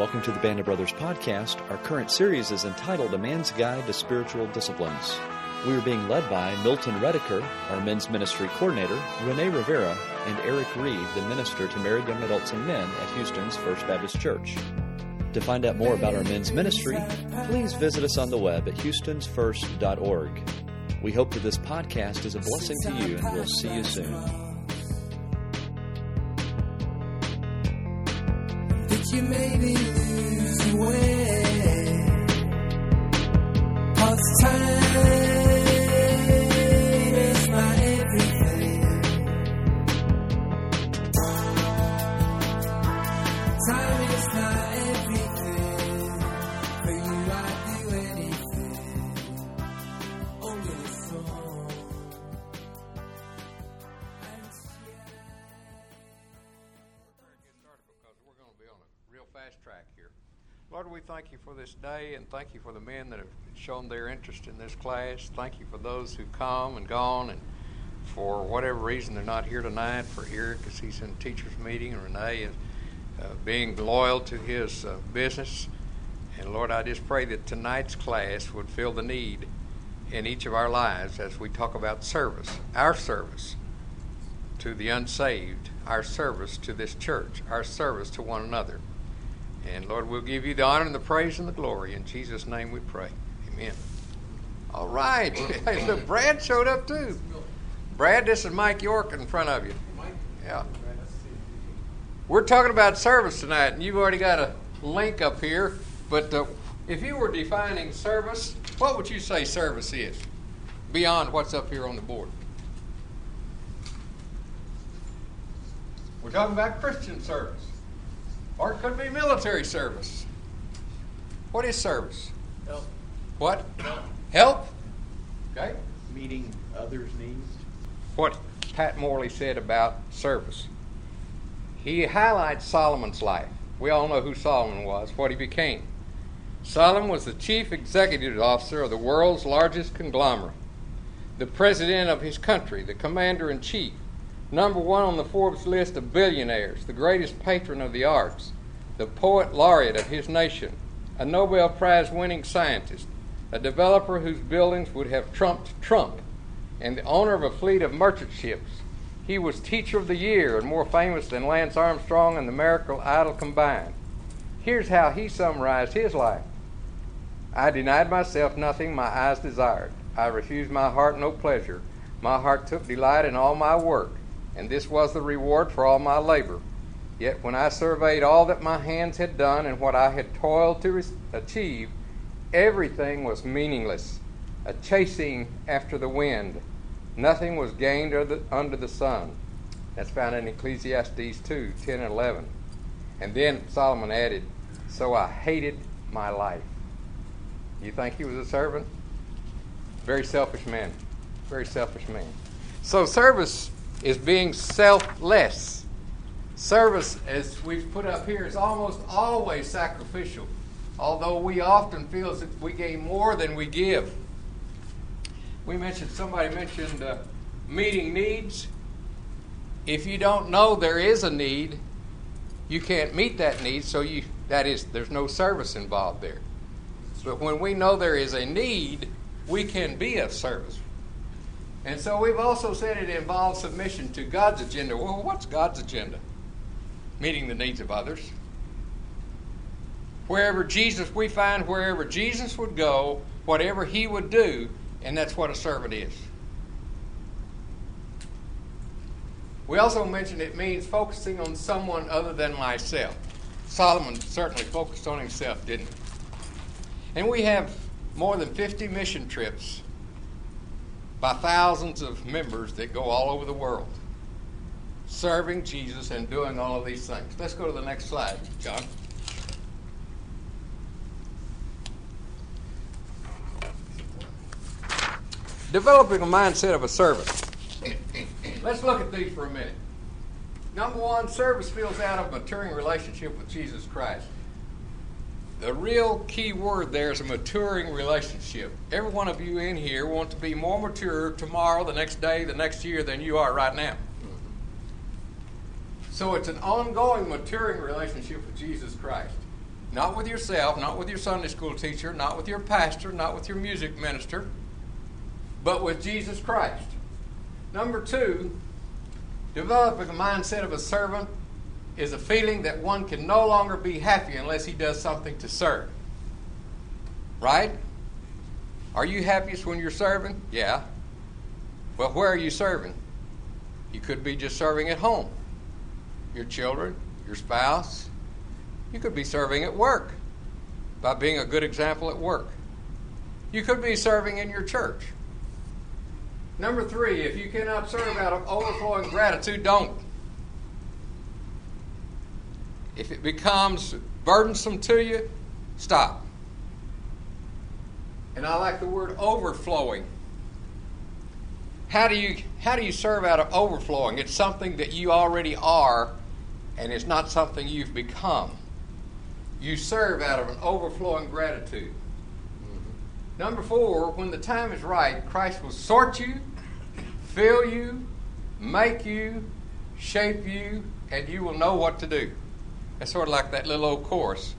Welcome to the Band of Brothers podcast. Our current series is entitled A Man's Guide to Spiritual Disciplines. We are being led by Milton Rediker, our men's ministry coordinator, Renee Rivera, and Eric Reed, the minister to married young adults and men at Houston's First Baptist Church. To find out more about our men's ministry, please visit us on the web at houstonsfirst.org. We hope that this podcast is a blessing to you, and we'll see you soon. You maybe lose your this day and thank you for the men that have shown their interest in this class. Thank you for those who've come and gone and for whatever reason they're not here tonight. For Eric, because he's in teachers meeting, and Renee is uh, being loyal to his uh, business. And Lord, I just pray that tonight's class would fill the need in each of our lives as we talk about service, our service to the unsaved, our service to this church, our service to one another. And Lord, we'll give you the honor and the praise and the glory. In Jesus' name we pray. Amen. All right. Look, Brad showed up too. Brad, this is Mike York in front of you. Yeah. We're talking about service tonight, and you've already got a link up here. But uh, if you were defining service, what would you say service is beyond what's up here on the board? We're talking about Christian service, or it could be military service. What is service? Help. What? Help? Okay. Meeting others' needs. What Pat Morley said about service. He highlights Solomon's life. We all know who Solomon was, what he became. Solomon was the chief executive officer of the world's largest conglomerate, the president of his country, the commander in chief, number one on the Forbes list of billionaires, the greatest patron of the arts, the poet laureate of his nation, a Nobel Prize winning scientist, a developer whose buildings would have trumped Trump, and the owner of a fleet of merchant ships. He was Teacher of the Year and more famous than Lance Armstrong and the American Idol combined. Here's how he summarized his life I denied myself nothing my eyes desired. I refused my heart no pleasure. My heart took delight in all my work, and this was the reward for all my labor. Yet when I surveyed all that my hands had done and what I had toiled to achieve, everything was meaningless, a chasing after the wind. Nothing was gained under the sun. That's found in Ecclesiastes 2 10 and 11. And then Solomon added, So I hated my life. You think he was a servant? Very selfish man. Very selfish man. So service is being selfless. Service, as we've put up here, is almost always sacrificial, although we often feel that we gain more than we give. We mentioned, somebody mentioned uh, meeting needs. If you don't know there is a need, you can't meet that need, so you that is there's no service involved there. But when we know there is a need, we can be of service. And so we've also said it involves submission to God's agenda. Well, what's God's agenda? Meeting the needs of others. Wherever Jesus, we find wherever Jesus would go, whatever he would do, and that's what a servant is. We also mentioned it means focusing on someone other than myself. Solomon certainly focused on himself, didn't he? And we have more than 50 mission trips by thousands of members that go all over the world serving Jesus and doing all of these things. Let's go to the next slide, John. Developing a mindset of a servant. Let's look at these for a minute. Number one, service fills out of maturing relationship with Jesus Christ. The real key word there is a maturing relationship. Every one of you in here want to be more mature tomorrow, the next day, the next year than you are right now. So it's an ongoing maturing relationship with Jesus Christ. Not with yourself, not with your Sunday school teacher, not with your pastor, not with your music minister, but with Jesus Christ. Number two, developing a mindset of a servant is a feeling that one can no longer be happy unless he does something to serve. Right? Are you happiest when you're serving? Yeah. Well, where are you serving? You could be just serving at home. Your children, your spouse. You could be serving at work by being a good example at work. You could be serving in your church. Number three, if you cannot serve out of overflowing gratitude, don't. If it becomes burdensome to you, stop. And I like the word overflowing. How do you how do you serve out of overflowing? It's something that you already are and it's not something you've become. You serve out of an overflowing gratitude. Mm-hmm. Number four, when the time is right, Christ will sort you, fill you, make you, shape you, and you will know what to do. That's sort of like that little old chorus.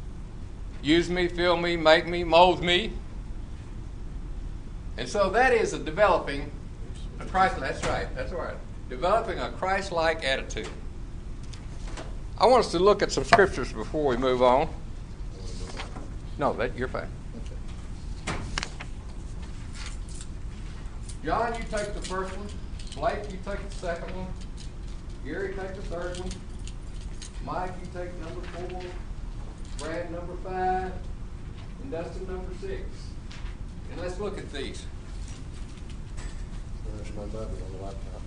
Use me, fill me, make me, mold me. And so that is a developing a Christ. That's right. That's right. Developing a Christ-like attitude. I want us to look at some scriptures before we move on. No, that you're fine. John, you take the first one. Blake, you take the second one. Gary, take the third one. Mike, you take number four. Brad, number five. And Dustin, number six. And let's look at these. There's my on the laptop.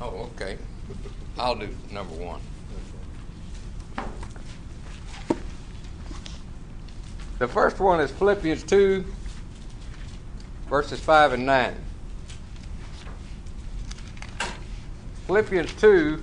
Oh, okay. I'll do number one. The first one is Philippians 2, verses 5 and 9. Philippians 2,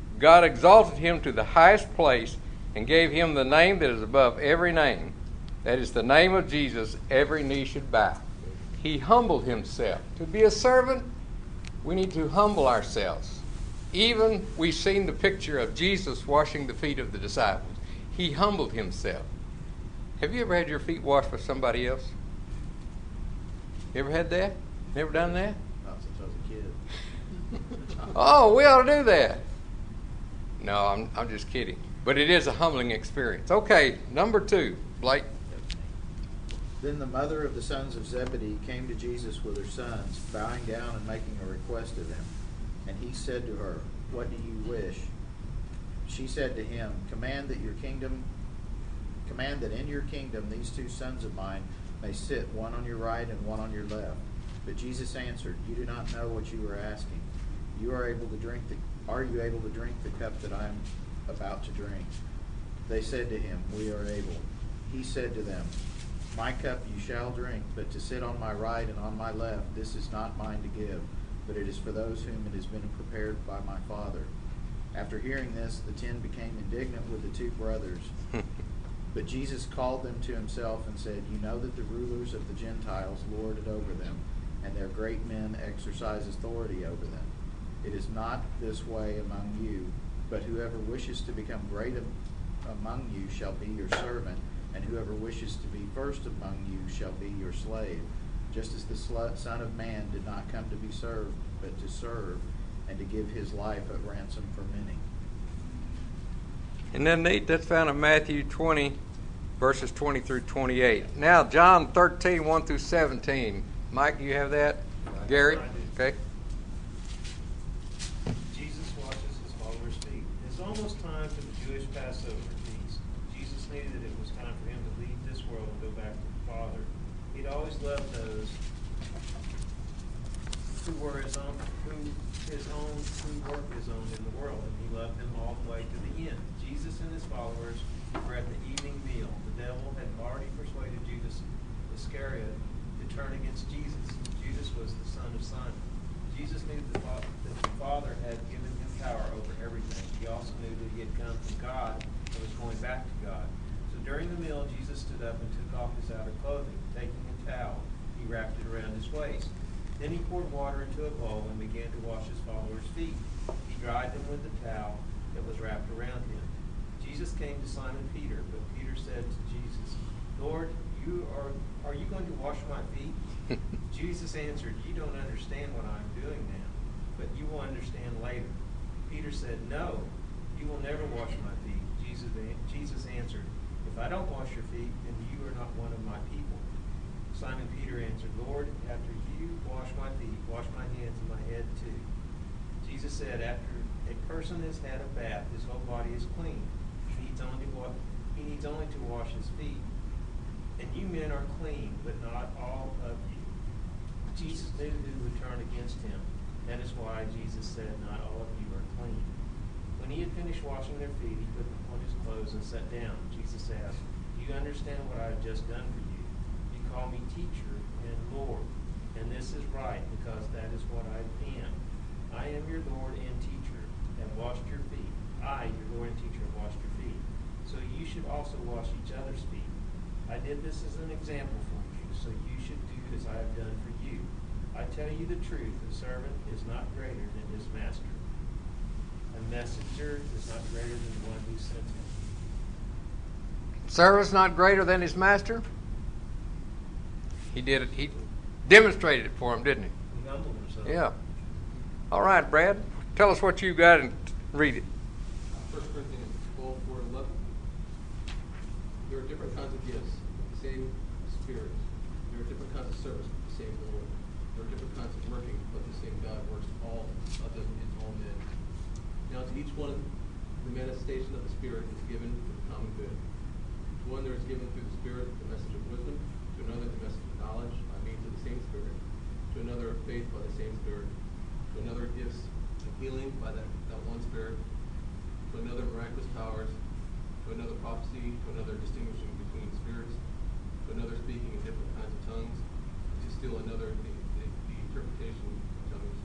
God exalted him to the highest place and gave him the name that is above every name. That is the name of Jesus, every knee should bow. He humbled himself. To be a servant, we need to humble ourselves. Even we've seen the picture of Jesus washing the feet of the disciples. He humbled himself. Have you ever had your feet washed by somebody else? You ever had that? Never done that? Not since I was a kid. Oh, we ought to do that. No, I'm, I'm just kidding. But it is a humbling experience. Okay, number two, Blake. Then the mother of the sons of Zebedee came to Jesus with her sons, bowing down and making a request of him. And he said to her, What do you wish? She said to him, Command that your kingdom command that in your kingdom these two sons of mine may sit one on your right and one on your left. But Jesus answered, You do not know what you are asking. You are able to drink the are you able to drink the cup that I am about to drink? They said to him, We are able. He said to them, My cup you shall drink, but to sit on my right and on my left, this is not mine to give, but it is for those whom it has been prepared by my Father. After hearing this, the ten became indignant with the two brothers. But Jesus called them to himself and said, You know that the rulers of the Gentiles lord it over them, and their great men exercise authority over them. It is not this way among you, but whoever wishes to become great among you shall be your servant, and whoever wishes to be first among you shall be your slave. Just as the Son of Man did not come to be served, but to serve, and to give his life a ransom for many. And then Nate, that's found in Matthew 20, verses 20 through 28. Now, John 13, 1 through 17. Mike, you have that? Gary? Okay. Jesus washes his followers' feet. It's almost time for the Jewish Passover feast. Jesus knew that it was time for him to leave this world and go back to the Father. He'd always loved those who were his own, who his own, who were his own in the world, and he loved them all the way to the end. Jesus and his followers were at the evening meal. The devil had already persuaded Judas Iscariot to turn against Jesus. Judas was the son of Simon. Jesus knew that the Father had given power over everything. He also knew that he had come from God and was going back to God. So during the meal, Jesus stood up and took off his outer clothing. Taking a towel, he wrapped it around his waist. Then he poured water into a bowl and began to wash his followers' feet. He dried them with the towel that was wrapped around him. Jesus came to Simon Peter, but Peter said to Jesus, Lord, you are are you going to wash my feet? Jesus answered, You don't understand what I'm doing now, but you will understand later. Peter said, No, you will never wash my feet. Jesus, Jesus answered, If I don't wash your feet, then you are not one of my people. Simon Peter answered, Lord, after you wash my feet, wash my hands and my head too. Jesus said, After a person has had a bath, his whole body is clean. He needs only to he needs only to wash his feet. And you men are clean, but not all of you. Jesus knew who would turn against him. That is why Jesus said, Not all of you are clean. When he had finished washing their feet, he put them on his clothes and sat down. Jesus asked, Do you understand what I have just done for you? You call me teacher and Lord, and this is right because that is what I am. I am your Lord and teacher, have washed your feet. I, your Lord and teacher, have washed your feet. So you should also wash each other's feet. I did this as an example for you, so you should do as I have done for you. I tell you the truth, the servant is not greater than his master. A messenger is not greater than the one who sent him. Servant's not greater than his master. He did it. He demonstrated it for him, didn't he? He humbled himself. Yeah. All right, Brad. Tell us what you got and read it. 1 Corinthians 12, 4 and 11. There are different kinds of gifts, the same Spirit. There are different kinds of service, the same Lord. There are different kinds of working, but the same God works all of them in all men. Now to each one, the manifestation of the Spirit is given for the common good. To one there is given through the Spirit the message of wisdom, to another the message of knowledge by means of the same Spirit, to another faith by the same Spirit, to another gifts of healing by that, that one Spirit, to another miraculous powers, to another prophecy, to another distinguishing between spirits, to another speaking in different kinds of tongues, to still another the, the, the interpretation of tongues.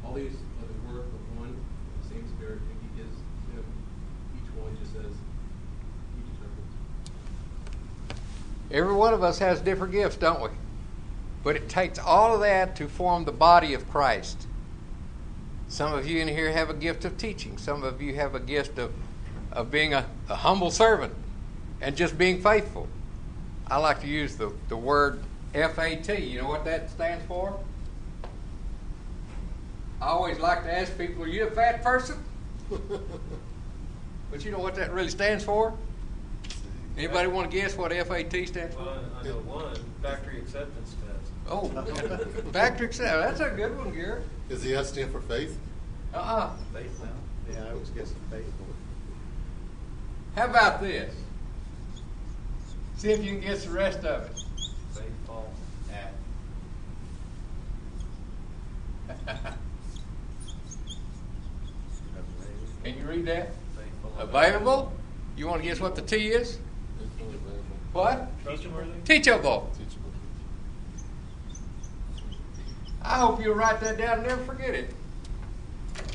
All these are the work of one and the same Spirit, and He gives them each one just as He determines. Every one of us has different gifts, don't we? But it takes all of that to form the body of Christ. Some of you in here have a gift of teaching. Some of you have a gift of, of being a, a humble servant and just being faithful. I like to use the, the word FAT. You know what that stands for? I always like to ask people, are you a fat person? but you know what that really stands for? Anybody want to guess what FAT stands for? Well, I know one, factory acceptance test. Oh, factory accept. That's a good one, Gary. Does the S stand for faith? Uh-uh. Faith now. Yeah, I was guessing faithful. How about this? See if you can guess the rest of it. Faithful at. Can you read that? Faithful. Available? You want to guess what the T is? What? Teachable. Teachable. I hope you'll write that down and never forget it.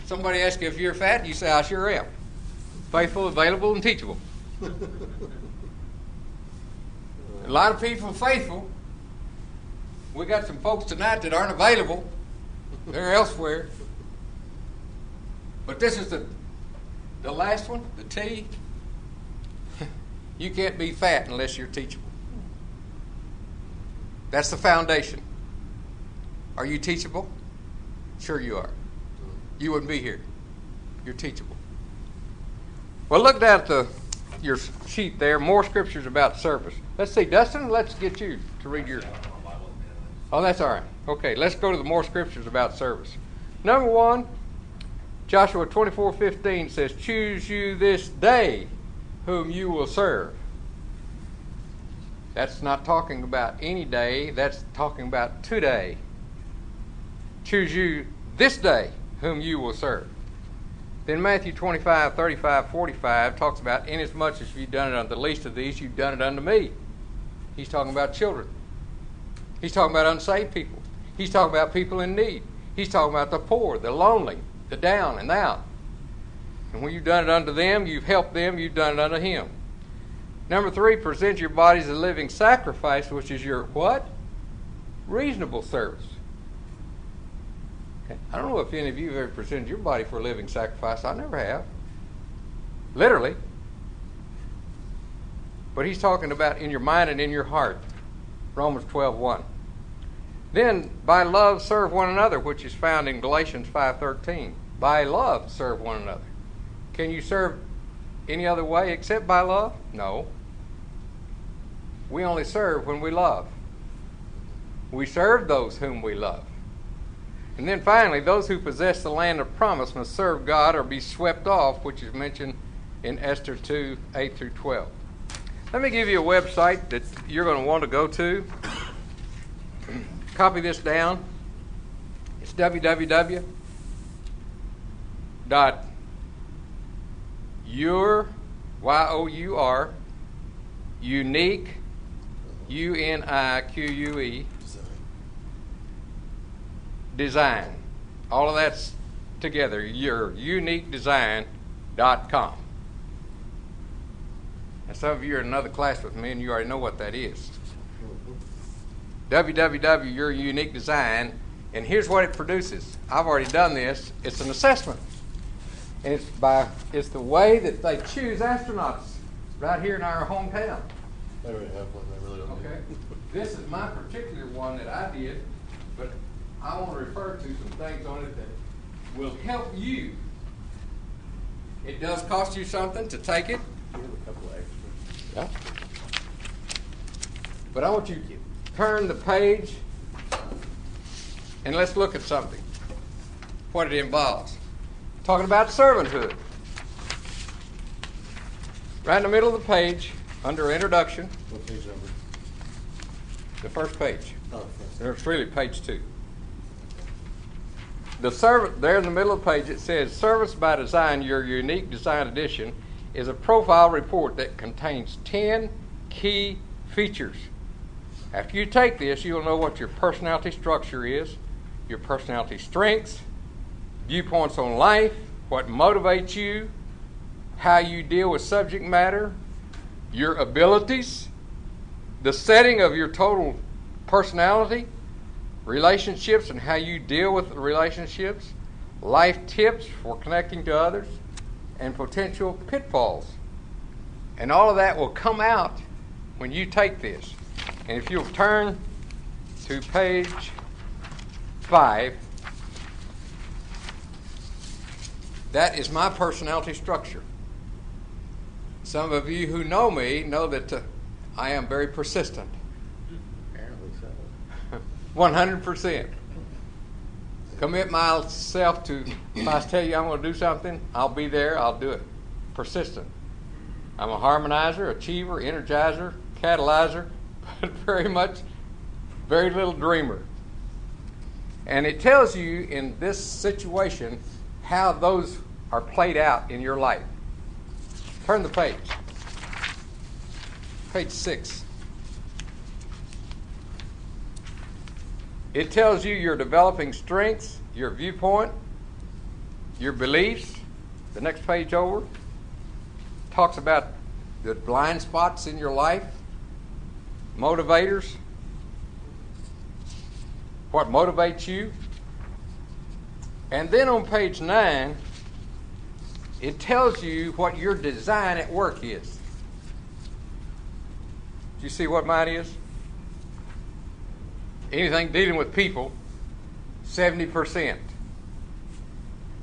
Somebody asks you if you're fat, you say, I sure am. Faithful, available, and teachable. A lot of people faithful. We got some folks tonight that aren't available. They're elsewhere. But this is the the last one, the T. You can't be fat unless you're teachable. That's the foundation. Are you teachable? Sure you are. You wouldn't be here. You're teachable. Well, look down at the your sheet there. More scriptures about service. Let's see, Dustin. Let's get you to read your. Oh, that's all right. Okay, let's go to the more scriptures about service. Number one, Joshua twenty-four fifteen says, "Choose you this day whom you will serve." That's not talking about any day. That's talking about today. Choose you this day whom you will serve. Then Matthew 25, 35, 45 talks about, inasmuch as you've done it unto the least of these, you've done it unto me. He's talking about children. He's talking about unsaved people. He's talking about people in need. He's talking about the poor, the lonely, the down and out. And when you've done it unto them, you've helped them, you've done it unto him. Number three, present your bodies a living sacrifice, which is your what? Reasonable service. Okay. I don't know if any of you have ever presented your body for a living sacrifice. I never have. Literally. But he's talking about in your mind and in your heart. Romans 12, 1. Then by love serve one another, which is found in Galatians 5:13. By love serve one another. Can you serve any other way except by love? No. We only serve when we love. We serve those whom we love. And then finally, those who possess the land of promise must serve God or be swept off, which is mentioned in Esther 2 8 through 12. Let me give you a website that you're going to want to go to. Copy this down. It's www. dot your y o u r unique u n i q u e design. All of that's together. Your uniquedesign.com. And some of you are in another class with me and you already know what that is. www. Your Unique Design. And here's what it produces. I've already done this. It's an assessment. And it's by it's the way that they choose astronauts right here in our hometown. I already have one, I really don't. Okay. This is my particular one that I did, but I want to refer to some things on it that will help you. It does cost you something to take it. You have a couple of extras. Yeah. But I want you to turn the page and let's look at something. What it involves. Talking about servanthood. Right in the middle of the page, under introduction, What page number? the first page. Oh, yes. It's really page two. The servant there in the middle of the page it says Service by Design, your unique design edition, is a profile report that contains 10 key features. After you take this, you'll know what your personality structure is, your personality strengths, viewpoints on life, what motivates you, how you deal with subject matter, your abilities, the setting of your total personality, relationships and how you deal with relationships, life tips for connecting to others, and potential pitfalls. And all of that will come out when you take this. And if you'll turn to page five, that is my personality structure. Some of you who know me know that uh, I am very persistent. Apparently so. 100%. Commit myself to, if I tell you I'm going to do something, I'll be there, I'll do it. Persistent. I'm a harmonizer, achiever, energizer, catalyzer, but very much, very little dreamer. And it tells you in this situation how those are played out in your life. Turn the page. Page six. It tells you you're developing strengths, your viewpoint, your beliefs. The next page over talks about the blind spots in your life, motivators, what motivates you. And then on page nine, it tells you what your design at work is. Do you see what mine is? anything dealing with people, 70%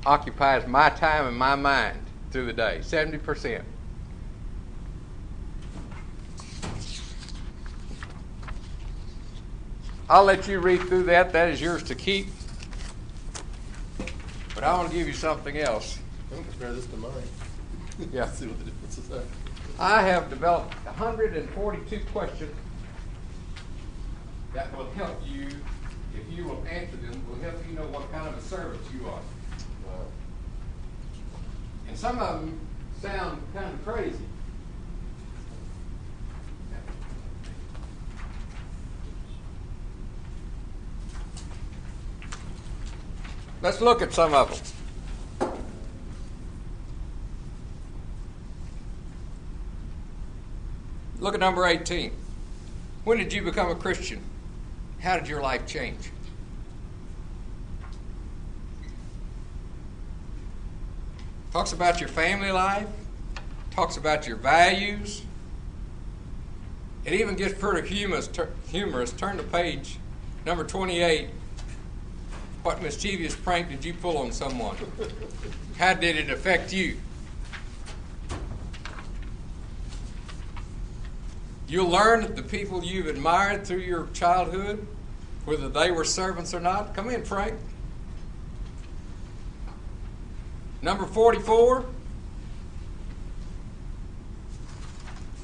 occupies my time and my mind through the day. 70%. I'll let you read through that. That is yours to keep. But I want to give you something else. I'm gonna compare this to mine. Yeah. See what the differences are. I have developed 142 questions that will help you, if you will answer them, will help you know what kind of a servant you are. Wow. And some of them sound kind of crazy. Let's look at some of them. Look at number 18. When did you become a Christian? How did your life change? Talks about your family life, talks about your values. It even gets pretty humorous. Humorous. Turn to page number 28. What mischievous prank did you pull on someone? How did it affect you? You'll learn that the people you've admired through your childhood, whether they were servants or not. Come in, Frank. Number 44.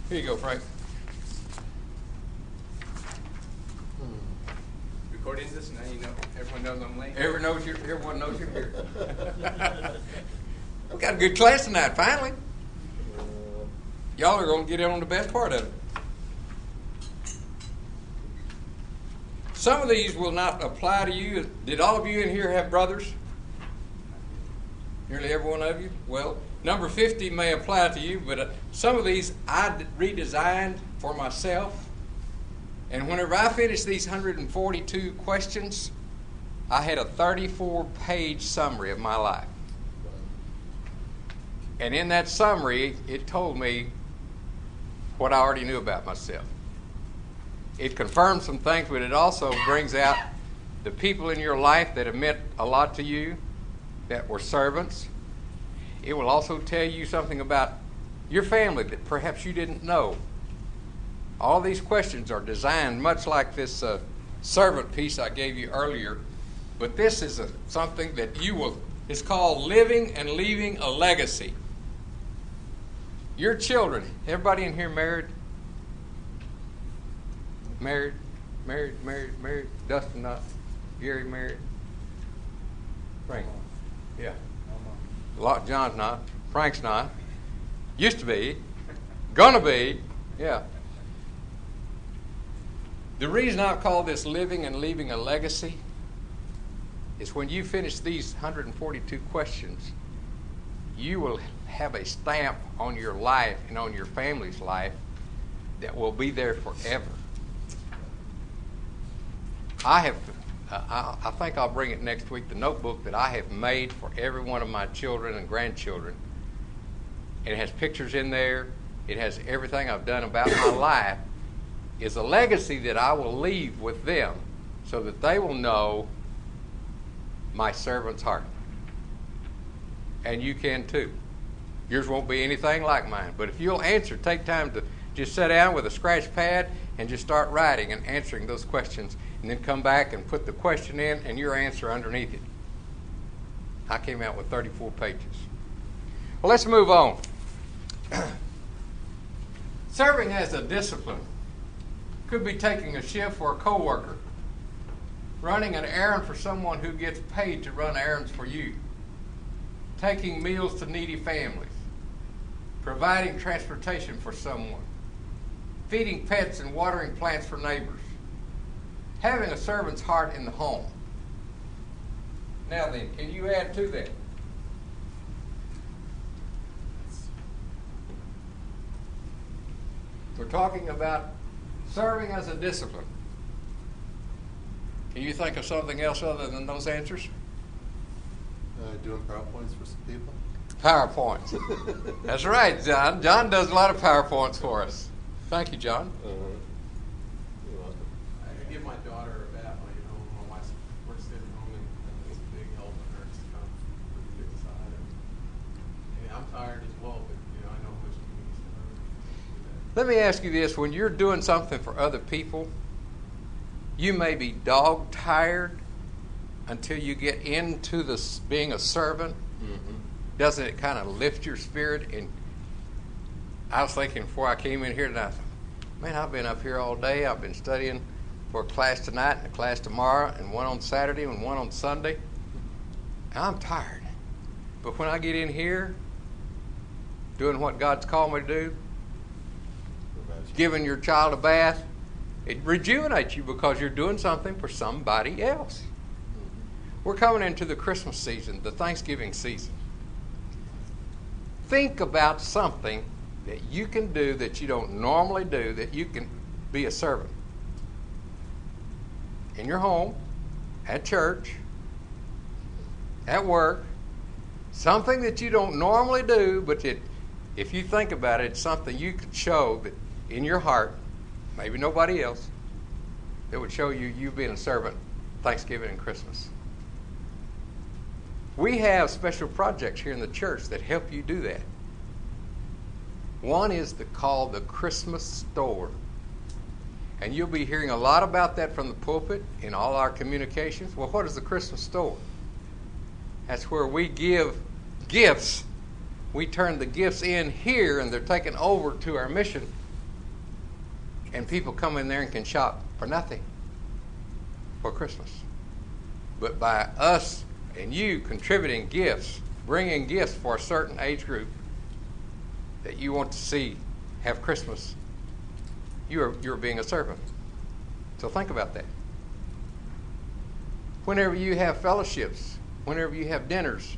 Here you go, Frank. Recording this now, you know everyone knows I'm late. Everyone knows you're, everyone knows you're here. we got a good class tonight, finally. Y'all are going to get in on the best part of it. Some of these will not apply to you. Did all of you in here have brothers? Nearly every one of you? Well, number 50 may apply to you, but uh, some of these I redesigned for myself. And whenever I finished these 142 questions, I had a 34 page summary of my life. And in that summary, it told me what I already knew about myself. It confirms some things, but it also brings out the people in your life that have meant a lot to you, that were servants. It will also tell you something about your family that perhaps you didn't know. All these questions are designed much like this uh, servant piece I gave you earlier, but this is a, something that you will, it's called Living and Leaving a Legacy. Your children, everybody in here married? Married, married, married, married. Dustin not. Gary married. Frank. Yeah. Lot. John's not. Frank's not. Used to be. Gonna be. Yeah. The reason I call this living and leaving a legacy is when you finish these 142 questions, you will have a stamp on your life and on your family's life that will be there forever. I have, uh, I, I think I'll bring it next week, the notebook that I have made for every one of my children and grandchildren. It has pictures in there, it has everything I've done about my life, is a legacy that I will leave with them so that they will know my servant's heart. And you can too. Yours won't be anything like mine. But if you'll answer, take time to just sit down with a scratch pad and just start writing and answering those questions. And then come back and put the question in and your answer underneath it. I came out with 34 pages. Well, let's move on. Serving as a discipline could be taking a shift for a coworker, running an errand for someone who gets paid to run errands for you, taking meals to needy families, providing transportation for someone, feeding pets and watering plants for neighbors, having a servant's heart in the home. Now then, can you add to that? We're talking about serving as a discipline. Can you think of something else other than those answers? Uh, doing PowerPoints for some people. PowerPoints. That's right, John. John does a lot of PowerPoints for us. Thank you, John. Uh, you're welcome. I give my daughter a bat when you know my wife works at home and it's a big help for her to come to get side. And, and I'm tired as well, but you know I know how much it means to her. to do that. Let me ask you this when you're doing something for other people, you may be dog tired until you get into this being a servant. Mm-hmm. Doesn't it kind of lift your spirit? And I was thinking before I came in here tonight, man, I've been up here all day. I've been studying for a class tonight and a class tomorrow, and one on Saturday and one on Sunday. And I'm tired. But when I get in here, doing what God's called me to do, giving your child a bath, it rejuvenates you because you're doing something for somebody else. We're coming into the Christmas season, the Thanksgiving season. Think about something that you can do that you don't normally do, that you can be a servant. In your home, at church, at work, something that you don't normally do, but that if you think about it, it's something you could show that in your heart, maybe nobody else, that would show you you being a servant Thanksgiving and Christmas. We have special projects here in the church that help you do that. One is the, called the Christmas Store. And you'll be hearing a lot about that from the pulpit in all our communications. Well, what is the Christmas Store? That's where we give gifts. We turn the gifts in here and they're taken over to our mission. And people come in there and can shop for nothing for Christmas. But by us and you contributing gifts, bringing gifts for a certain age group that you want to see have Christmas, you are, you're being a servant. So think about that. Whenever you have fellowships, whenever you have dinners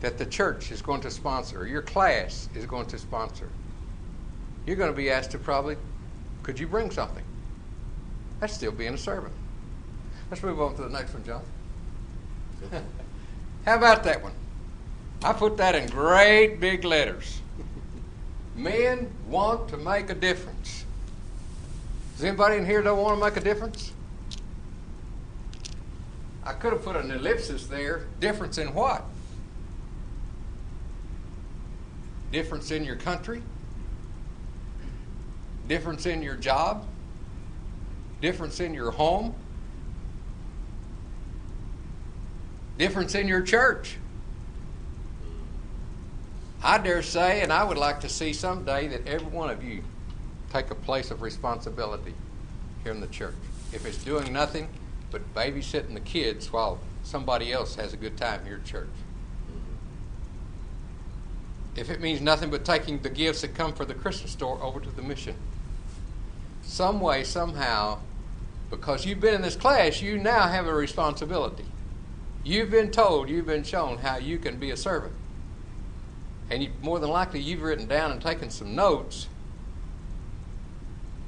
that the church is going to sponsor, your class is going to sponsor, you're going to be asked to probably, could you bring something? That's still being a servant. Let's move on to the next one, John. How about that one? I put that in great big letters. Men want to make a difference. Does anybody in here don't want to make a difference? I could have put an ellipsis there. Difference in what? Difference in your country? Difference in your job? Difference in your home? Difference in your church? I dare say, and I would like to see someday that every one of you take a place of responsibility here in the church. If it's doing nothing but babysitting the kids while somebody else has a good time here at church. If it means nothing but taking the gifts that come for the Christmas store over to the mission. Some way, somehow, because you've been in this class, you now have a responsibility. You've been told, you've been shown how you can be a servant. And you, more than likely, you've written down and taken some notes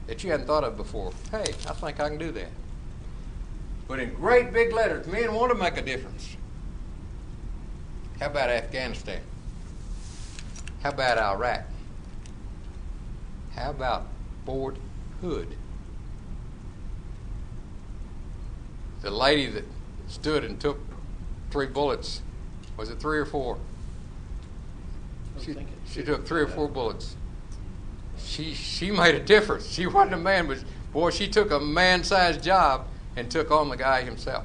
that you hadn't thought of before. Hey, I think I can do that. But in great big letters, men want to make a difference. How about Afghanistan? How about Iraq? How about Fort Hood? The lady that stood and took three bullets, was it three or four? She, she took three or four bullets. She she made a difference. She wasn't a man, but boy, she took a man-sized job and took on the guy himself.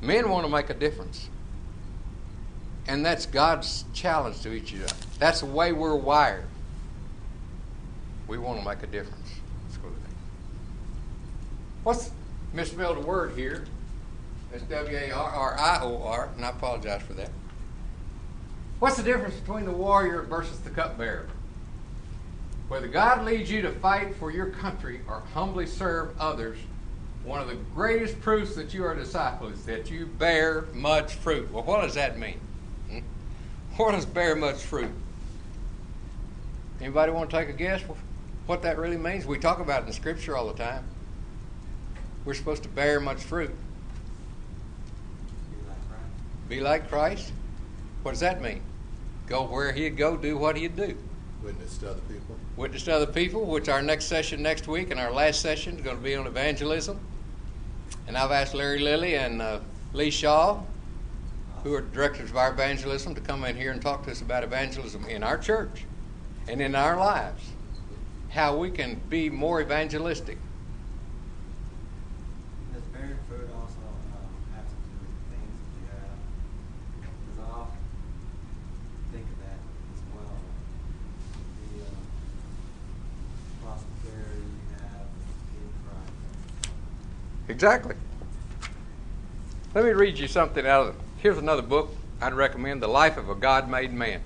Men want to make a difference. And that's God's challenge to each of us. That's the way we're wired. We want to make a difference. Let's go. What's misspelled a word here? It's W A R R I O R, and I apologize for that. What's the difference between the warrior versus the cupbearer? Whether God leads you to fight for your country or humbly serve others, one of the greatest proofs that you are a disciple is that you bear much fruit. Well, what does that mean? Hmm? What does bear much fruit? Anybody want to take a guess what that really means? We talk about it in Scripture all the time. We're supposed to bear much fruit. Be like Christ? What does that mean? Go where he'd go, do what he'd do. Witness to other people. Witness to other people, which our next session next week and our last session is going to be on evangelism. And I've asked Larry Lilly and uh, Lee Shaw, who are directors of our evangelism, to come in here and talk to us about evangelism in our church and in our lives. How we can be more evangelistic. Does bearing fruit also um, have to do with things that you have? Because I often think of that as well. The uh, prosperity you have in Christ. Exactly. Let me read you something out of. Here's another book I'd recommend: The Life of a God-Made Man.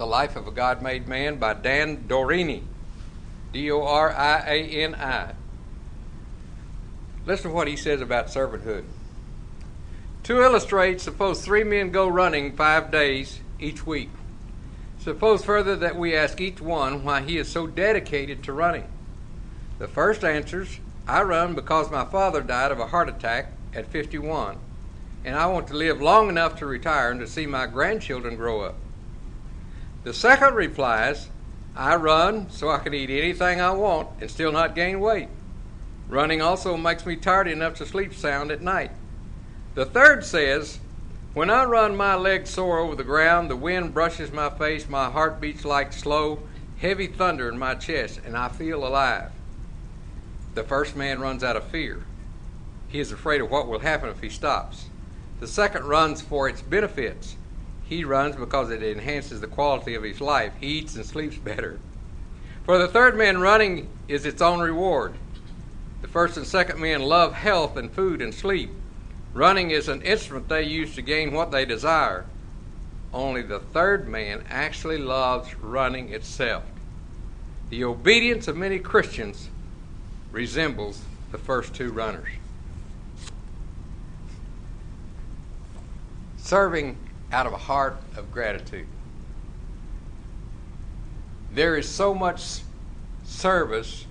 The Life of a God Made Man by Dan Doriani. D O R I A N I. Listen to what he says about servanthood. To illustrate, suppose three men go running five days each week. Suppose further that we ask each one why he is so dedicated to running. The first answers, I run because my father died of a heart attack at 51, and I want to live long enough to retire and to see my grandchildren grow up. The second replies, I run so I can eat anything I want and still not gain weight. Running also makes me tired enough to sleep sound at night. The third says, When I run, my legs soar over the ground, the wind brushes my face, my heart beats like slow, heavy thunder in my chest, and I feel alive. The first man runs out of fear. He is afraid of what will happen if he stops. The second runs for its benefits. He runs because it enhances the quality of his life. He eats and sleeps better. For the third man, running is its own reward. The first and second men love health and food and sleep. Running is an instrument they use to gain what they desire. Only the third man actually loves running itself. The obedience of many Christians resembles the first two runners. Serving out of a heart of gratitude. There is so much service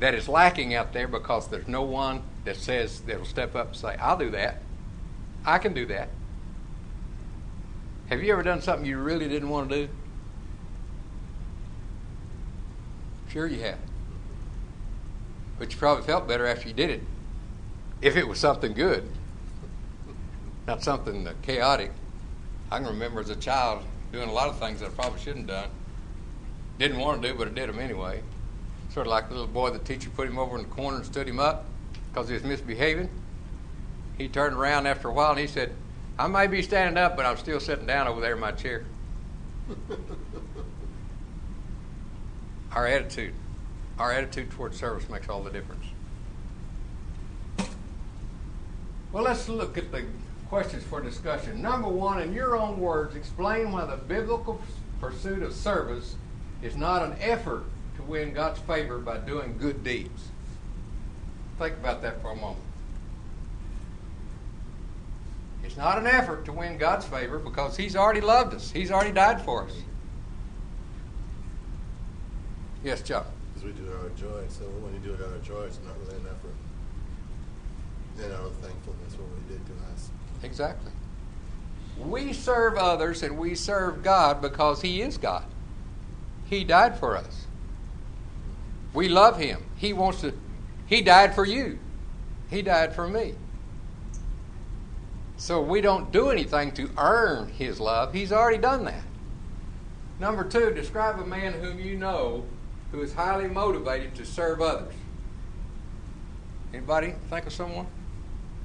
that is lacking out there because there's no one that says that'll step up and say, I'll do that. I can do that. Have you ever done something you really didn't want to do? Sure you have. But you probably felt better after you did it. If it was something good, not something chaotic. I can remember as a child doing a lot of things that I probably shouldn't have done. Didn't want to do, but I did them anyway. Sort of like the little boy the teacher put him over in the corner and stood him up because he was misbehaving. He turned around after a while and he said, I may be standing up, but I'm still sitting down over there in my chair. our attitude, our attitude towards service makes all the difference. Well, let's look at the questions for discussion. Number one, in your own words, explain why the biblical pursuit of service is not an effort to win God's favor by doing good deeds. Think about that for a moment. It's not an effort to win God's favor because He's already loved us. He's already died for us. Yes, Chuck. Because we do it out of joy. So when you do it out of joy, it's not really an effort. And out of thankfulness, for what we did to us. Exactly. We serve others and we serve God because He is God. He died for us. We love Him. He wants to, He died for you. He died for me. So we don't do anything to earn His love. He's already done that. Number two, describe a man whom you know who is highly motivated to serve others. Anybody think of someone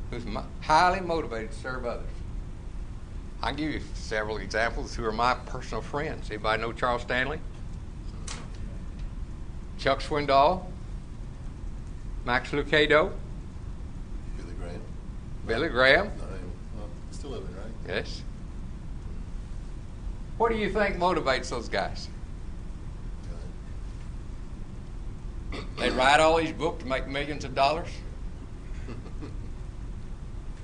who's highly motivated to serve others? I'll give you several examples who are my personal friends. Anybody know Charles Stanley? Chuck Swindoll? Max Lucado? Billy Graham. Billy Graham? Not even, well, still living, right? Yes. What do you think motivates those guys? They write all these books to make millions of dollars.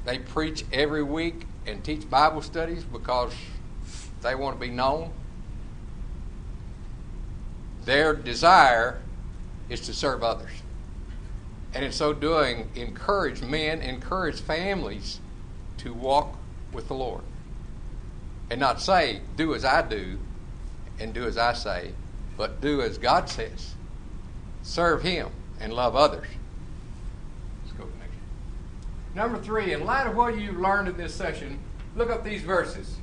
They preach every week and teach Bible studies because they want to be known. Their desire is to serve others. And in so doing, encourage men, encourage families to walk with the Lord. And not say, do as I do and do as I say, but do as God says. Serve Him and love others. Let's go to the next. Number three, in light of what you've learned in this session, look up these verses.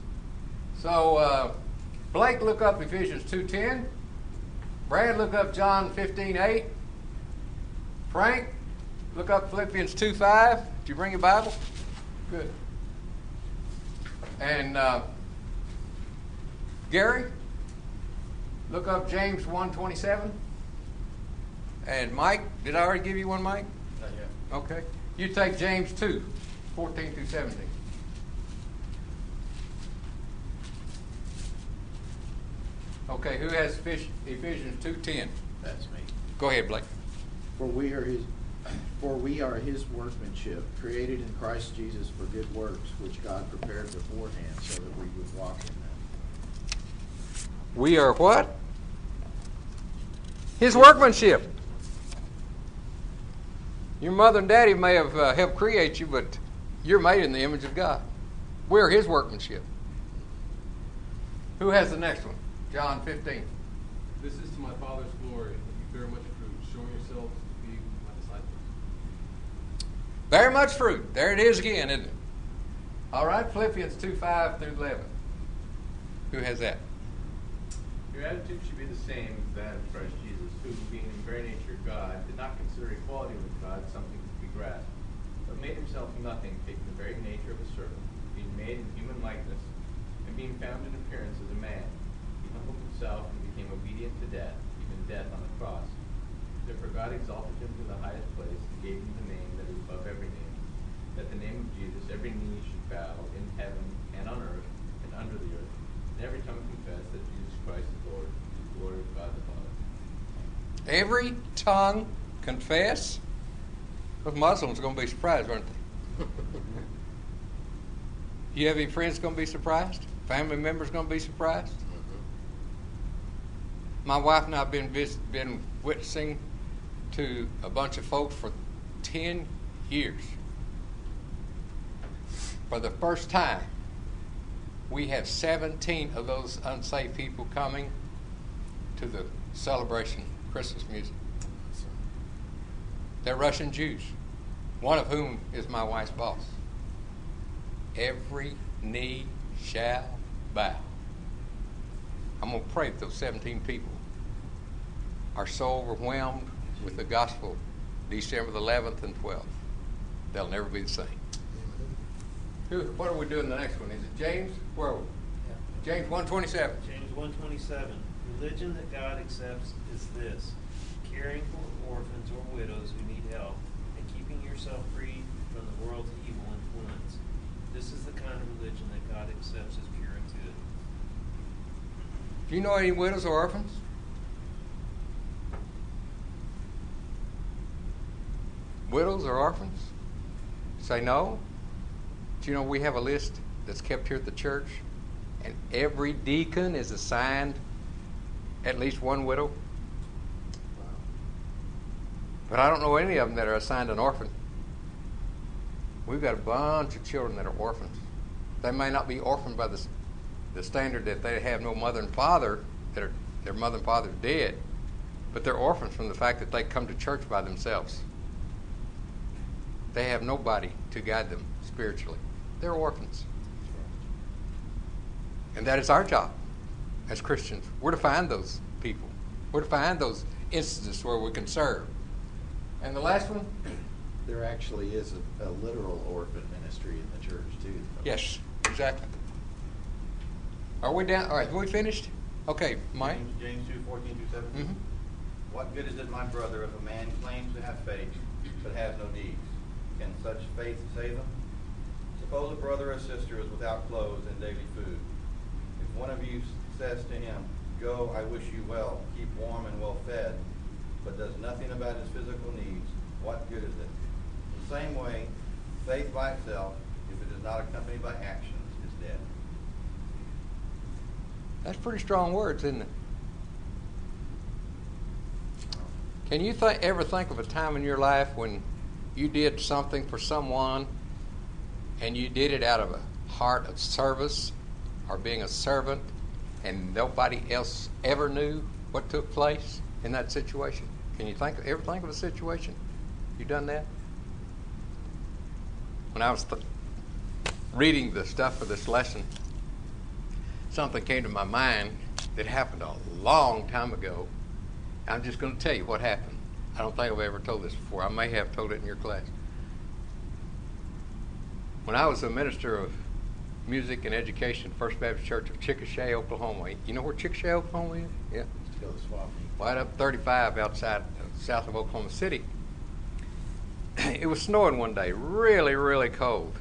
So, uh, Blake, look up Ephesians 2.10. Brad, look up John 15.8. Frank, look up Philippians 2.5. Did you bring your Bible? Good. And uh, Gary, look up James 1.27. And Mike, did I already give you one, Mike? Not yet. Okay. You take James 2, 14 through 17. Okay, who has Ephes- Ephesians 2.10? That's me. Go ahead, Blake. For we are his, for we are his workmanship, created in Christ Jesus for good works, which God prepared beforehand so that we would walk in them. We are what? His workmanship. Your mother and daddy may have uh, helped create you, but you're made in the image of God. We're His workmanship. Who has the next one? John 15. This is to my Father's glory, that you bear much fruit, showing yourselves to be my disciples. Very much fruit. There it is again, isn't it? All right, Philippians 2 5 through 11. Who has that? Your attitude should be the same as that of Christ Jesus, who, being in very nature God, did not consider equality with God something to be grasped, but made himself nothing, taking the very nature of a servant, being made in human likeness, and being found in appearance as a man. He humbled himself and became obedient to death, even death on the cross. Therefore God exalted him to the highest place and gave him the name that is above every name, that the name of Jesus every knee should bow in heaven and on earth and under the earth, and every tongue confess that Jesus Christ is Lord, to the glory of God the Father. Every tongue confess. Those Muslims are going to be surprised, aren't they? you have any friends going to be surprised? Family members going to be surprised? Mm-hmm. My wife and I have been vis- been witnessing to a bunch of folks for ten years. For the first time, we have 17 of those unsaved people coming to the celebration Christmas music. They're Russian Jews, one of whom is my wife's boss. Every knee shall bow. I'm going to pray that those 17 people are so overwhelmed with the gospel December the 11th and 12th, they'll never be the same. Who, what are we doing the next one? Is it James? Where are we? James 127. James 127. Religion that God accepts is this caring for orphans or widows who need help and keeping yourself free from the world's evil influence. This is the kind of religion that God accepts as pure and good. Do you know any widows or orphans? Widows or orphans? Say no. Do you know we have a list that's kept here at the church? And every deacon is assigned at least one widow. But I don't know any of them that are assigned an orphan. We've got a bunch of children that are orphans. They may not be orphaned by the, the standard that they have no mother and father, that are, their mother and father are dead, but they're orphans from the fact that they come to church by themselves. They have nobody to guide them spiritually. They're orphans. And that is our job as Christians. We're to find those people. We're to find those instances where we can serve. And the last one? There actually is a, a literal orphan ministry in the church too. Yes, exactly. Are we down? All right, are we finished? Okay, Mike? James, James two fourteen through seventeen. Mhm. What good is it, my brother, if a man claims to have faith but has no deeds? Can such faith save him? Suppose a brother or sister is without clothes and daily food. If one of you says to him, "Go, I wish you well, keep warm and well fed," but does nothing about his physical needs, what good is it? The same way, faith by itself, if it is not accompanied by actions, is dead. That's pretty strong words, isn't it? Can you th- ever think of a time in your life when you did something for someone and you did it out of a heart of service or being a servant and nobody else ever knew what took place in that situation? Can you think ever think of a situation you done that? When I was th- reading the stuff for this lesson, something came to my mind that happened a long time ago. I'm just going to tell you what happened. I don't think I've ever told this before. I may have told it in your class. When I was a minister of music and education First Baptist Church of Chickasha, Oklahoma. You know where Chickasha, Oklahoma is? Yeah. Swap. Right up 35 outside, south of Oklahoma City. It was snowing one day, really, really cold.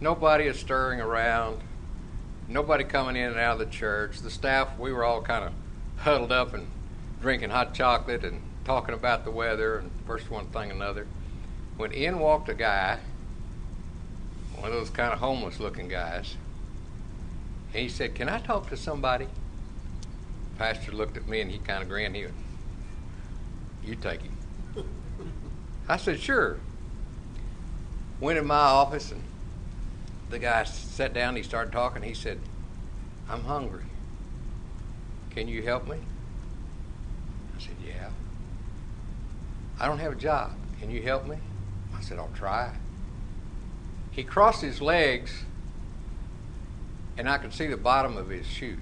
Nobody is stirring around. Nobody coming in and out of the church. The staff, we were all kind of huddled up and drinking hot chocolate and talking about the weather and first one thing another. When in walked a guy, one of those kind of homeless looking guys, and he said, Can I talk to somebody? The Pastor looked at me and he kind of grinned. He went, You take him. I said, Sure. Went in my office and the guy sat down. He started talking. He said, I'm hungry. Can you help me? I said, Yeah. I don't have a job. Can you help me? I said, I'll try. He crossed his legs and I could see the bottom of his shoes.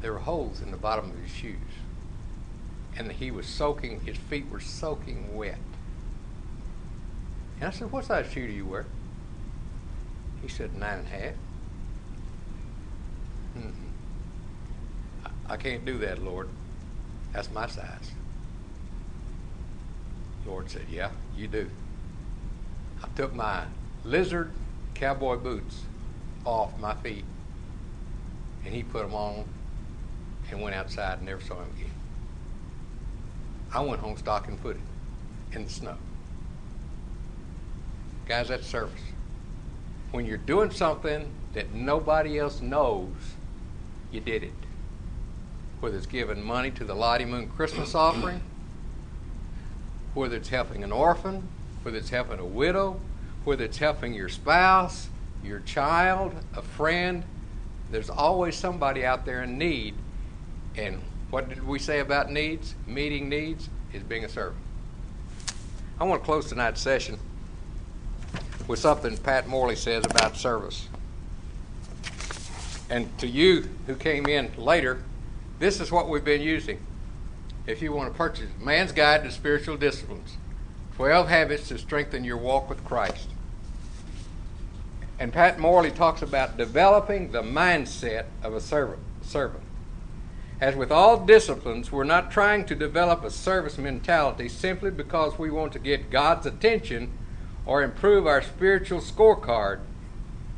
There were holes in the bottom of his shoes. And he was soaking, his feet were soaking wet. And I said, What size shoe do you wear? He said, Nine and a half. Hmm. I, I can't do that, Lord. That's my size. Lord said, Yeah, you do. I took my lizard cowboy boots off my feet and he put them on and went outside and never saw him again. I went home stocking footed in the snow. Guys, that's service. When you're doing something that nobody else knows, you did it. Whether it's giving money to the Lottie Moon Christmas offering, whether it's helping an orphan, whether it's helping a widow, whether it's helping your spouse, your child, a friend, there's always somebody out there in need. And what did we say about needs? Meeting needs is being a servant. I want to close tonight's session with something Pat Morley says about service. And to you who came in later, this is what we've been using. If you want to purchase Man's Guide to Spiritual Disciplines 12 Habits to Strengthen Your Walk with Christ. And Pat Morley talks about developing the mindset of a servant. servant. As with all disciplines, we're not trying to develop a service mentality simply because we want to get God's attention or improve our spiritual scorecard.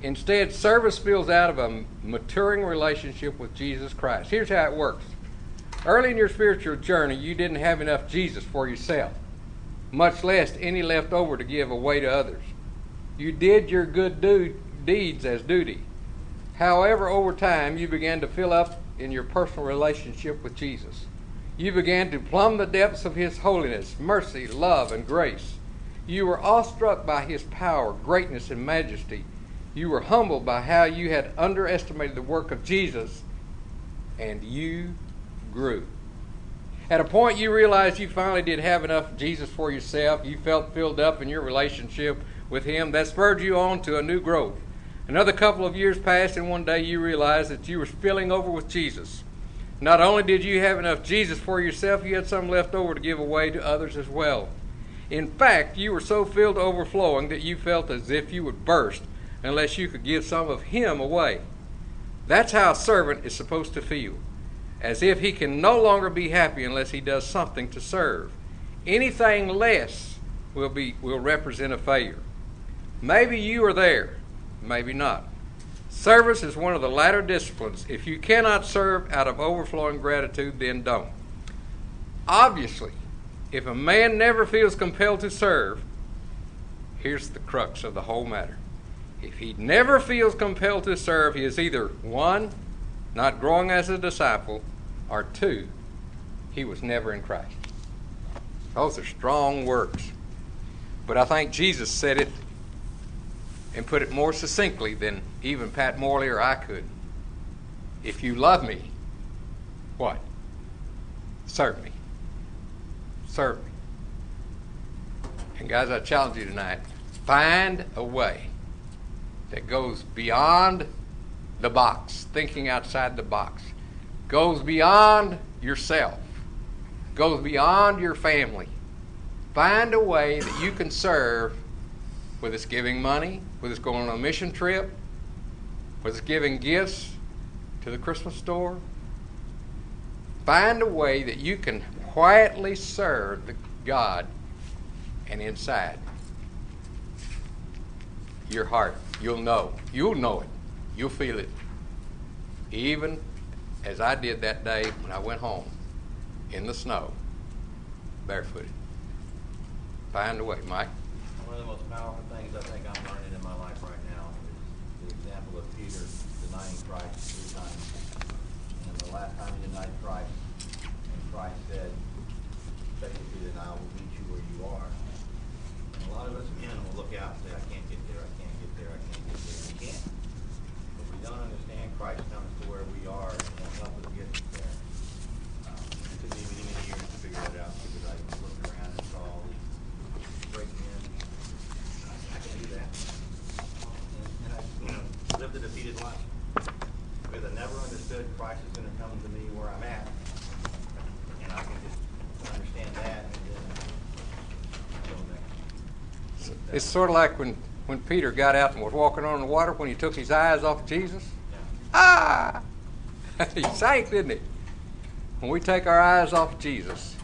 Instead, service spills out of a maturing relationship with Jesus Christ. Here's how it works. Early in your spiritual journey, you didn't have enough Jesus for yourself, much less any left over to give away to others. You did your good do- deeds as duty. However, over time, you began to fill up in your personal relationship with Jesus. You began to plumb the depths of His holiness, mercy, love, and grace. You were awestruck by His power, greatness, and majesty. You were humbled by how you had underestimated the work of Jesus, and you grew. At a point, you realized you finally did have enough Jesus for yourself. You felt filled up in your relationship with Him. That spurred you on to a new growth. Another couple of years passed, and one day you realized that you were spilling over with Jesus. Not only did you have enough Jesus for yourself, you had some left over to give away to others as well. In fact, you were so filled to overflowing that you felt as if you would burst unless you could give some of Him away. That's how a servant is supposed to feel, as if he can no longer be happy unless he does something to serve. Anything less will, be, will represent a failure. Maybe you are there, maybe not. Service is one of the latter disciplines. If you cannot serve out of overflowing gratitude, then don't. Obviously, if a man never feels compelled to serve, here's the crux of the whole matter. If he never feels compelled to serve, he is either one, not growing as a disciple, or two, he was never in Christ. Those are strong words. But I think Jesus said it and put it more succinctly than even Pat Morley or I could. If you love me, what? Serve me. Serve me. And guys, I challenge you tonight find a way that goes beyond the box, thinking outside the box, goes beyond yourself, goes beyond your family. Find a way that you can serve, whether it's giving money, whether it's going on a mission trip, whether it's giving gifts to the Christmas store. Find a way that you can quietly serve the God and inside your heart. You'll know. You'll know it. You'll feel it. Even as I did that day when I went home in the snow, barefooted. Find a way, Mike. One of the most powerful things I think I'm learning in my life right now is the example of Peter denying Christ three times. And the last time he denied Christ, and Christ said, basically, that I will meet you where you are. And a lot of us men will look out and say, I can't get there, I can't get there, I can't get there. We can't. Don't understand Christ comes to where we are and will help us get there. Um, It took me many, many years to figure that out because I around and saw all these great men. I can do that. And and I you know, lived a defeated life. Because I never understood Christ is gonna come to me where I'm at. And I can just understand that and then go. It's sort of like when, when Peter got out and was walking on the water when he took his eyes off Jesus. Ah! he sank, didn't he? When we take our eyes off Jesus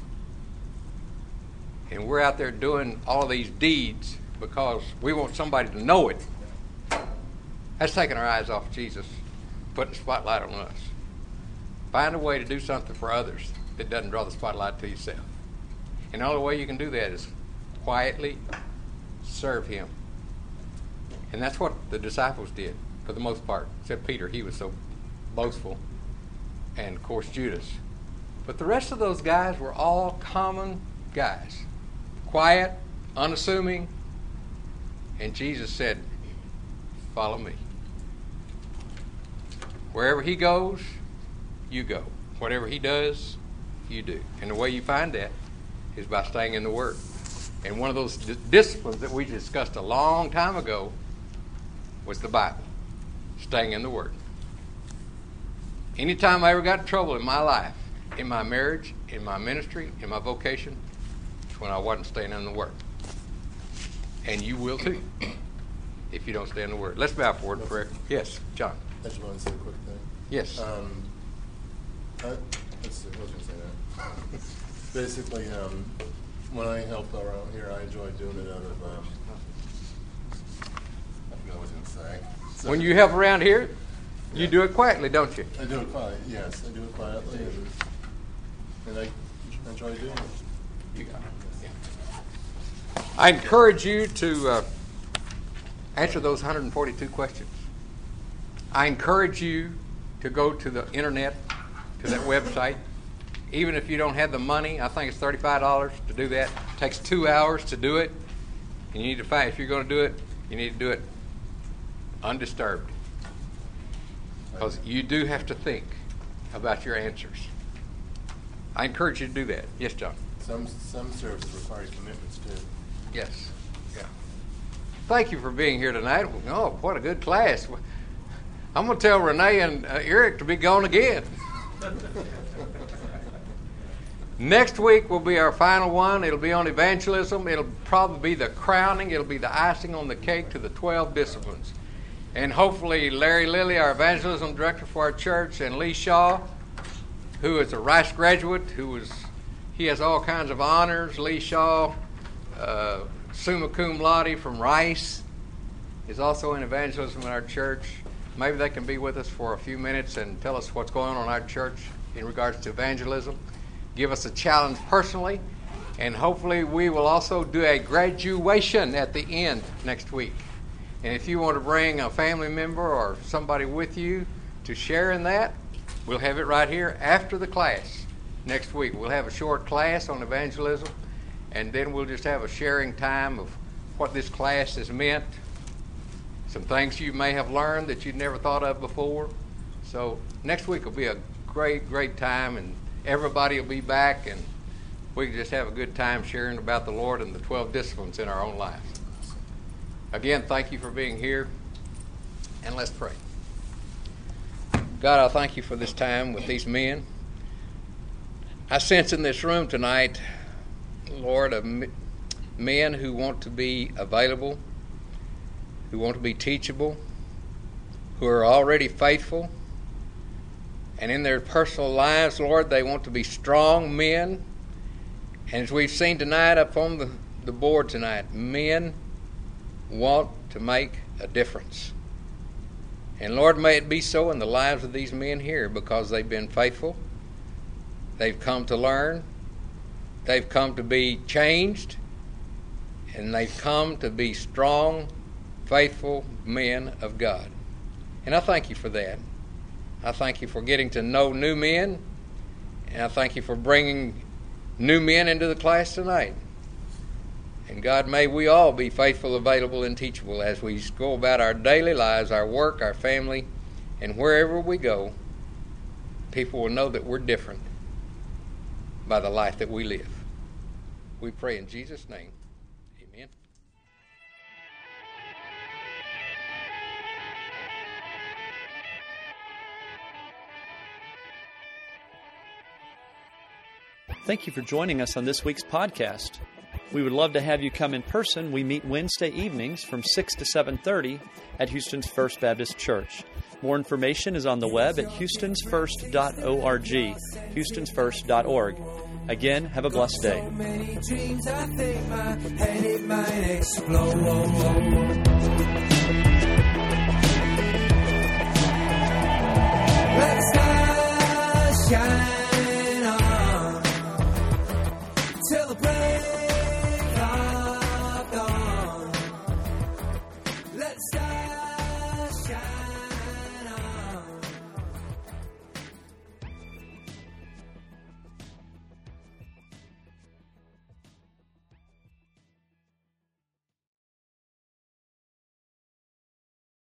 and we're out there doing all these deeds because we want somebody to know it, that's taking our eyes off Jesus, putting the spotlight on us. Find a way to do something for others that doesn't draw the spotlight to yourself. And the only way you can do that is quietly serve him. And that's what the disciples did for the most part, except Peter. He was so boastful. And of course, Judas. But the rest of those guys were all common guys quiet, unassuming. And Jesus said, Follow me. Wherever he goes, you go. Whatever he does, you do. And the way you find that is by staying in the Word. And one of those di- disciplines that we discussed a long time ago was the Bible, staying in the Word. Anytime I ever got in trouble in my life, in my marriage, in my ministry, in my vocation, it's when I wasn't staying in the Word. And you will too, if you don't stay in the Word. Let's bow for word of prayer. Yes, John. I just wanted to say a quick thing. Yes. Um, I, let's see, what was gonna say now? Basically, um, when I help around here, I enjoy doing it out of, um, I forgot what I was gonna say. So- When you help around here, you Yeah. do it quietly, don't you? I do it quietly, yes, I do it quietly, and, and I enjoy doing it. You got it. I encourage you to uh, answer those 142 questions. I encourage you to go to the internet, to that website. Even if you don't have the money, I think it's $35 to do that. It takes two hours to do it. And you need to find, if you're going to do it, you need to do it undisturbed. Because you do have to think about your answers. I encourage you to do that. Yes, John. Some, some services require commitments too. Yes. Yeah. Thank you for being here tonight. Oh, what a good class. I'm going to tell Renee and uh, Eric to be gone again. Next week will be our final one. It'll be on evangelism. It'll probably be the crowning. It'll be the icing on the cake to the 12 disciplines. And hopefully, Larry Lilly, our evangelism director for our church, and Lee Shaw, who is a Rice graduate, who was he has all kinds of honors. Lee Shaw, uh, summa cum laude from Rice, is also in evangelism in our church. Maybe they can be with us for a few minutes and tell us what's going on in our church in regards to evangelism. Give us a challenge personally, and hopefully we will also do a graduation at the end next week. And if you want to bring a family member or somebody with you to share in that, we'll have it right here after the class next week. We'll have a short class on evangelism, and then we'll just have a sharing time of what this class has meant, some things you may have learned that you'd never thought of before. So next week will be a great, great time, and everybody will be back, and we can just have a good time sharing about the Lord and the 12 disciplines in our own lives. Again, thank you for being here, and let's pray. God, I thank you for this time with these men. I sense in this room tonight, Lord, of men who want to be available, who want to be teachable, who are already faithful, and in their personal lives, Lord, they want to be strong men. And as we've seen tonight up on the, the board tonight, men want to make a difference. And Lord, may it be so in the lives of these men here because they've been faithful. They've come to learn. They've come to be changed. And they've come to be strong, faithful men of God. And I thank you for that. I thank you for getting to know new men. And I thank you for bringing new men into the class tonight. And God, may we all be faithful, available, and teachable as we go about our daily lives, our work, our family, and wherever we go. People will know that we're different by the life that we live. We pray in Jesus' name. Amen. Thank you for joining us on this week's podcast. We would love to have you come in person. We meet Wednesday evenings from 6 to 7:30 at Houston's First Baptist Church. More information is on the web at houstonsfirst.org, houstonsfirst.org. Again, have a blessed day. Let shine.